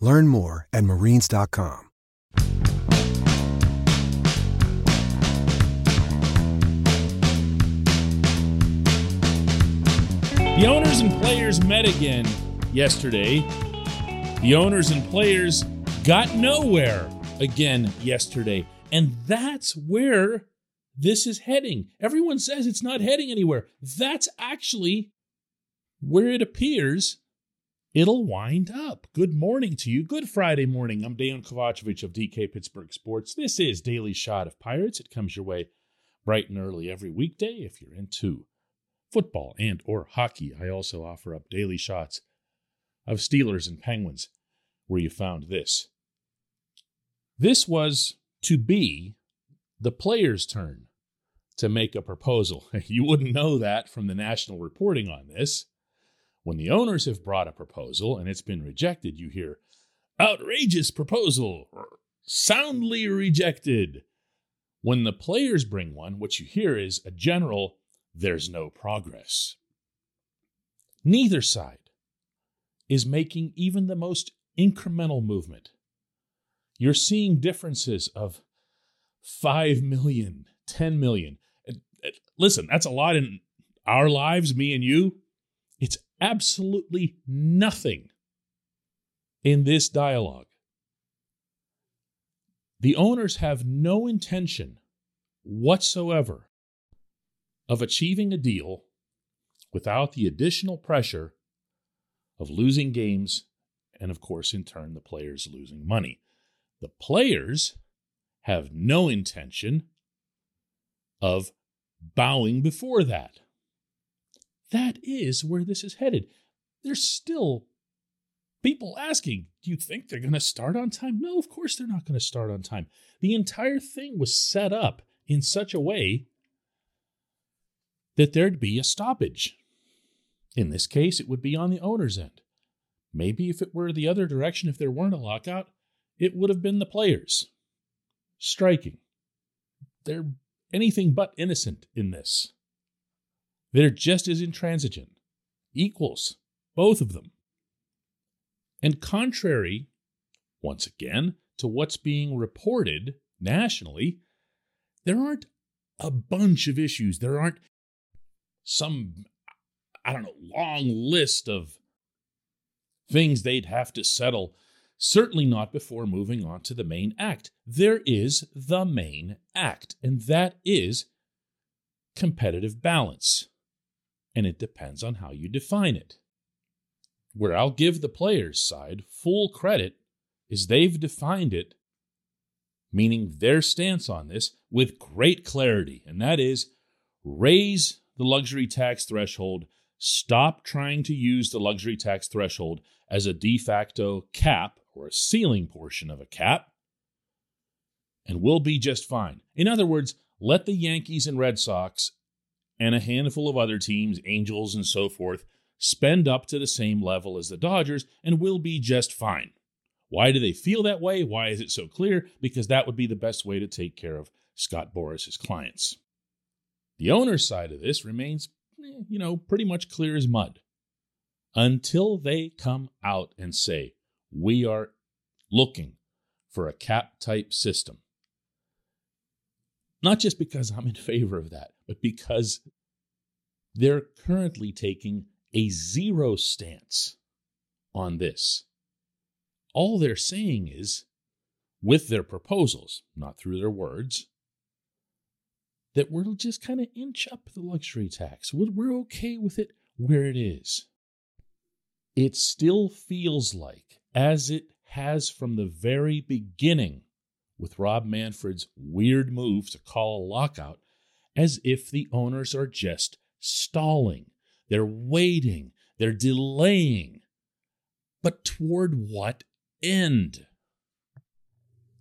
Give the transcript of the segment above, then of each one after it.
Learn more at marines.com. The owners and players met again yesterday. The owners and players got nowhere again yesterday. And that's where this is heading. Everyone says it's not heading anywhere. That's actually where it appears it'll wind up. Good morning to you. Good Friday morning. I'm Dan Kovacevic of DK Pittsburgh Sports. This is Daily Shot of Pirates. It comes your way bright and early every weekday if you're into football and or hockey. I also offer up daily shots of Steelers and Penguins where you found this. This was to be the players' turn to make a proposal. You wouldn't know that from the national reporting on this. When the owners have brought a proposal and it's been rejected, you hear outrageous proposal, soundly rejected. When the players bring one, what you hear is a general there's no progress. Neither side is making even the most incremental movement. You're seeing differences of 5 million, 10 million. Listen, that's a lot in our lives, me and you. It's absolutely nothing in this dialogue. The owners have no intention whatsoever of achieving a deal without the additional pressure of losing games and, of course, in turn, the players losing money. The players have no intention of bowing before that. That is where this is headed. There's still people asking, do you think they're going to start on time? No, of course they're not going to start on time. The entire thing was set up in such a way that there'd be a stoppage. In this case, it would be on the owner's end. Maybe if it were the other direction, if there weren't a lockout, it would have been the players striking. They're anything but innocent in this. They're just as intransigent, equals, both of them. And contrary, once again, to what's being reported nationally, there aren't a bunch of issues. There aren't some, I don't know, long list of things they'd have to settle. Certainly not before moving on to the main act. There is the main act, and that is competitive balance. And it depends on how you define it. Where I'll give the players' side full credit is they've defined it, meaning their stance on this, with great clarity, and that is raise the luxury tax threshold. Stop trying to use the luxury tax threshold as a de facto cap or a ceiling portion of a cap, and we'll be just fine. In other words, let the Yankees and Red Sox and a handful of other teams, Angels and so forth, spend up to the same level as the Dodgers, and we'll be just fine. Why do they feel that way? Why is it so clear? Because that would be the best way to take care of Scott Boras's clients. The owner's side of this remains, eh, you know, pretty much clear as mud until they come out and say, we are looking for a cap type system. Not just because I'm in favor of that, but because they're currently taking a zero stance on this. All they're saying is with their proposals, not through their words, that we'll just kind of inch up the luxury tax. We're, we're okay with it where it is. It still feels like, as it has from the very beginning, with Rob Manfred's weird move to call a lockout, as if the owners are just stalling. They're waiting, they're delaying. But toward what end?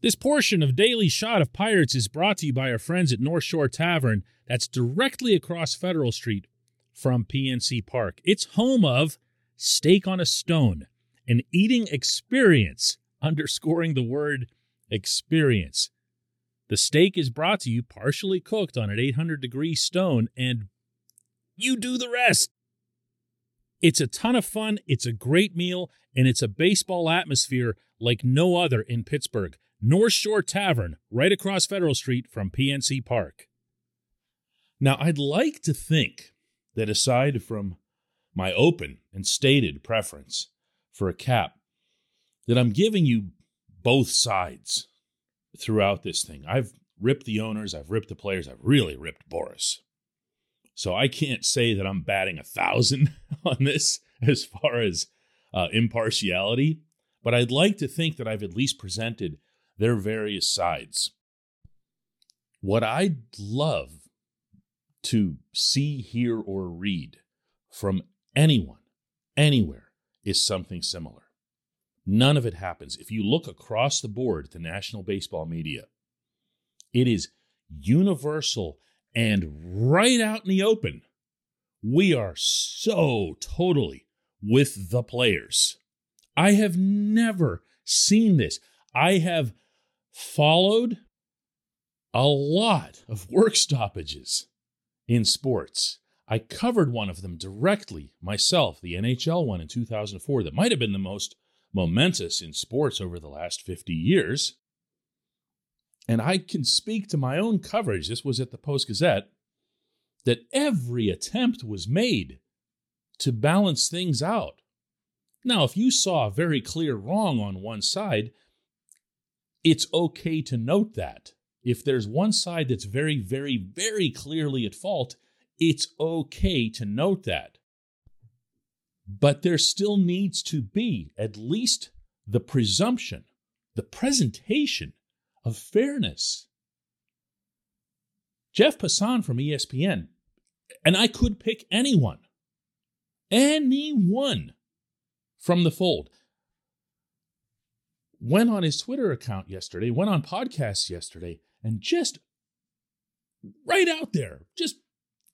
This portion of Daily Shot of Pirates is brought to you by our friends at North Shore Tavern, that's directly across Federal Street from PNC Park. It's home of Steak on a Stone, an eating experience, underscoring the word experience. The steak is brought to you partially cooked on an 800 degree stone, and you do the rest. It's a ton of fun, it's a great meal, and it's a baseball atmosphere like no other in Pittsburgh. North Shore Tavern, right across Federal Street from PNC Park. Now, I'd like to think that aside from my open and stated preference for a cap, that I'm giving you both sides throughout this thing. I've ripped the owners, I've ripped the players, I've really ripped Boras. So I can't say that I'm batting a thousand on this as far as uh, impartiality, but I'd like to think that I've at least presented their various sides. What I'd love to see, hear, or read from anyone, anywhere, is something similar. None of it happens. If you look across the board at the national baseball media, it is universal and right out in the open. We are so totally with the players. I have never seen this. I have followed a lot of work stoppages in sports. I covered one of them directly myself, the NHL one in 2004, that might have been the most momentous in sports over the last 50 years. And I can speak to my own coverage, this was at the Post Gazette, that every attempt was made to balance things out. Now, if you saw a very clear wrong on one side, it's okay to note that. If there's one side that's very, very, very clearly at fault, it's okay to note that. But there still needs to be at least the presumption, the presentation of fairness. Jeff Passan from ESPN, and I could pick anyone, anyone from the fold went on his Twitter account yesterday, went on podcasts yesterday, and just right out there, just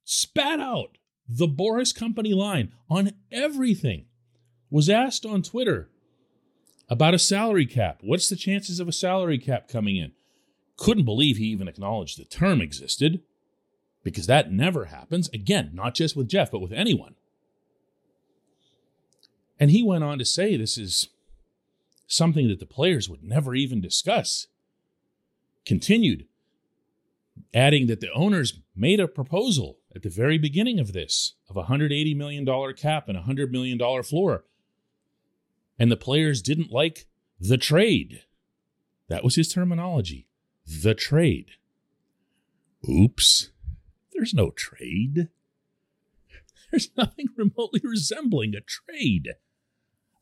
spat out the Boras Company line on everything. Was asked on Twitter about a salary cap. What's the chances of a salary cap coming in? Couldn't believe he even acknowledged the term existed because that never happens. Again, not just with Jeff, but with anyone. And he went on to say this is something that the players would never even discuss. Continued, adding that the owners made a proposal at the very beginning of this of a $180 million cap and a $100 million floor. And the players didn't like the trade. That was his terminology the trade. Oops, there's no trade. There's nothing remotely resembling a trade.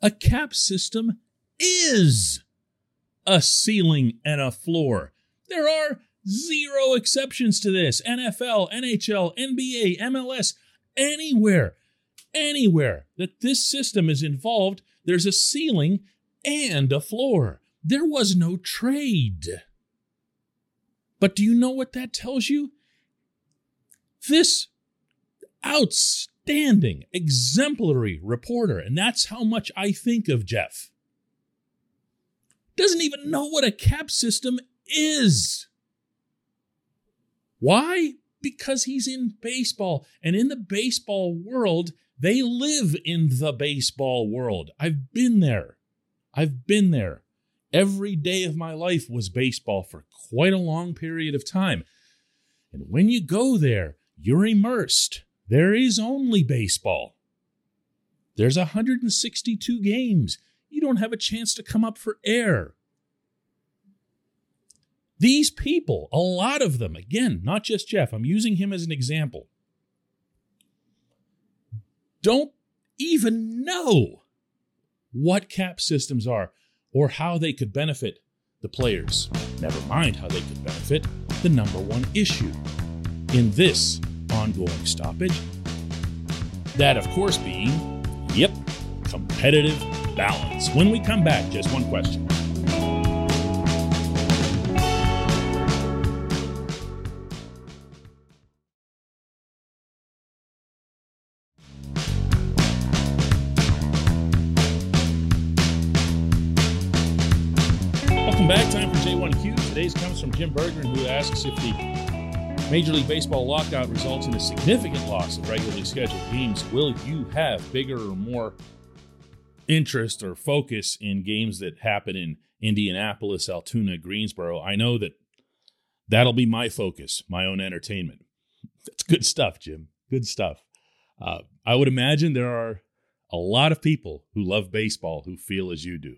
A cap system is a ceiling and a floor. There are zero exceptions to this. NFL, NHL, NBA, MLS, anywhere, anywhere that this system is involved, there's a ceiling and a floor. There was no trade. But do you know what that tells you? This outstanding, exemplary reporter, and that's how much I think of Jeff doesn't even know what a cap system is. Why? Because he's in baseball. And in the baseball world, they live in the baseball world. I've been there. I've been there. Every day of my life was baseball for quite a long period of time. And when you go there, you're immersed. There is only baseball. There's 162 games you don't have a chance to come up for air. These people, a lot of them, again, not just Jeff, I'm using him as an example, don't even know what cap systems are or how they could benefit the players. Never mind how they could benefit the number one issue in this ongoing stoppage. That, of course, being, yep, competitive balance. When we come back, just one question. Back. Time for J1Q. Today's comes from Jim Berggren, who asks if the Major League Baseball lockout results in a significant loss of regularly scheduled games. Will you have bigger or more interest or focus in games that happen in Indianapolis, Altoona, Greensboro? I know that that'll be my focus, my own entertainment. That's good stuff, Jim. Good stuff. Uh, I would imagine there are a lot of people who love baseball who feel as you do.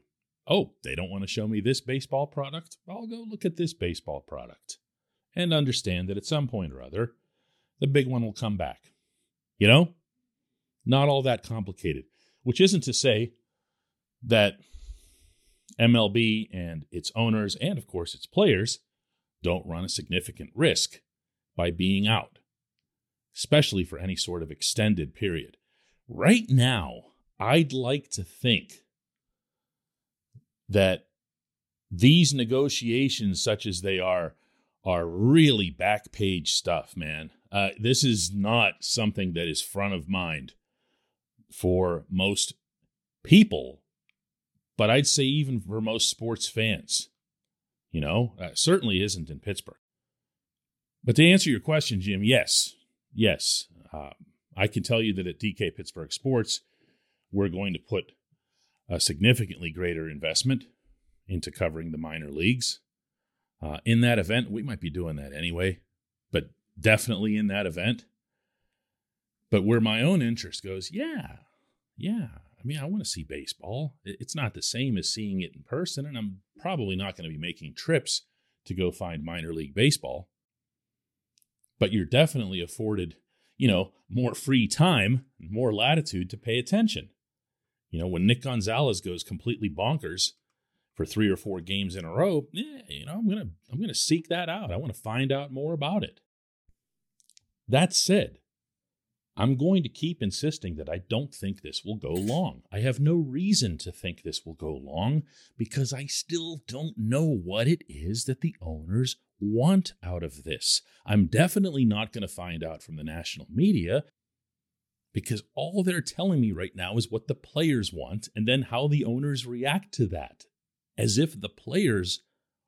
Oh, they don't want to show me this baseball product? I'll go look at this baseball product and understand that at some point or other, the big one will come back. You know? Not all that complicated, which isn't to say that MLB and its owners, and of course its players, don't run a significant risk by being out, especially for any sort of extended period. Right now, I'd like to think that these negotiations, such as they are, are really back page stuff, man. Uh, this is not something that is front of mind for most people, but I'd say even for most sports fans. You know, uh, certainly isn't in Pittsburgh. But to answer your question, Jim, yes, yes, uh, I can tell you that at DK Pittsburgh Sports, we're going to put a significantly greater investment into covering the minor leagues. Uh, in that event, we might be doing that anyway, but definitely in that event. But where my own interest goes, yeah, yeah. I mean, I want to see baseball. It's not the same as seeing it in person, and I'm probably not going to be making trips to go find minor league baseball. But you're definitely afforded, you know, more free time, more latitude to pay attention. You know, when Nick Gonzalez goes completely bonkers for three or four games in a row, yeah, you know, I'm gonna I'm gonna seek that out. I want to find out more about it. That said, I'm going to keep insisting that I don't think this will go long. I have no reason to think this will go long because I still don't know what it is that the owners want out of this. I'm definitely not going to find out from the national media because all they're telling me right now is what the players want and then how the owners react to that, as if the players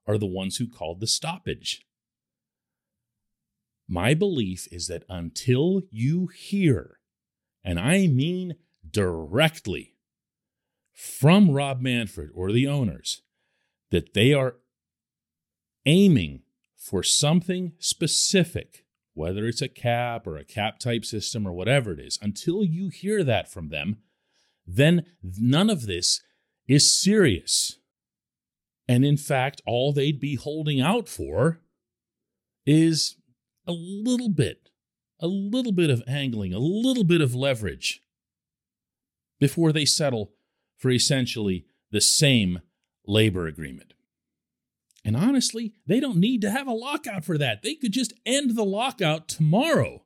are the ones who called the stoppage. My belief is that until you hear, and I mean directly from Rob Manfred or the owners, that they are aiming for something specific whether it's a cap or a cap type system or whatever it is, until you hear that from them, then none of this is serious. And in fact, all they'd be holding out for is a little bit, a little bit of angling, a little bit of leverage before they settle for essentially the same labor agreement. And honestly, they don't need to have a lockout for that. They could just end the lockout tomorrow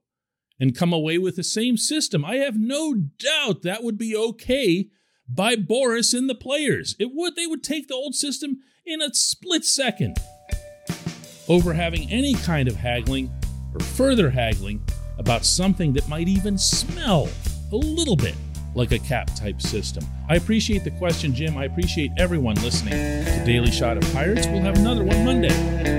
and come away with the same system. I have no doubt that would be okay by Boras and the players. It would they would take the old system in a split second over having any kind of haggling or further haggling about something that might even smell a little bit like a cap type system? I appreciate the question, Jim. I appreciate everyone listening to Daily Shot of Pirates. We'll have another one Monday.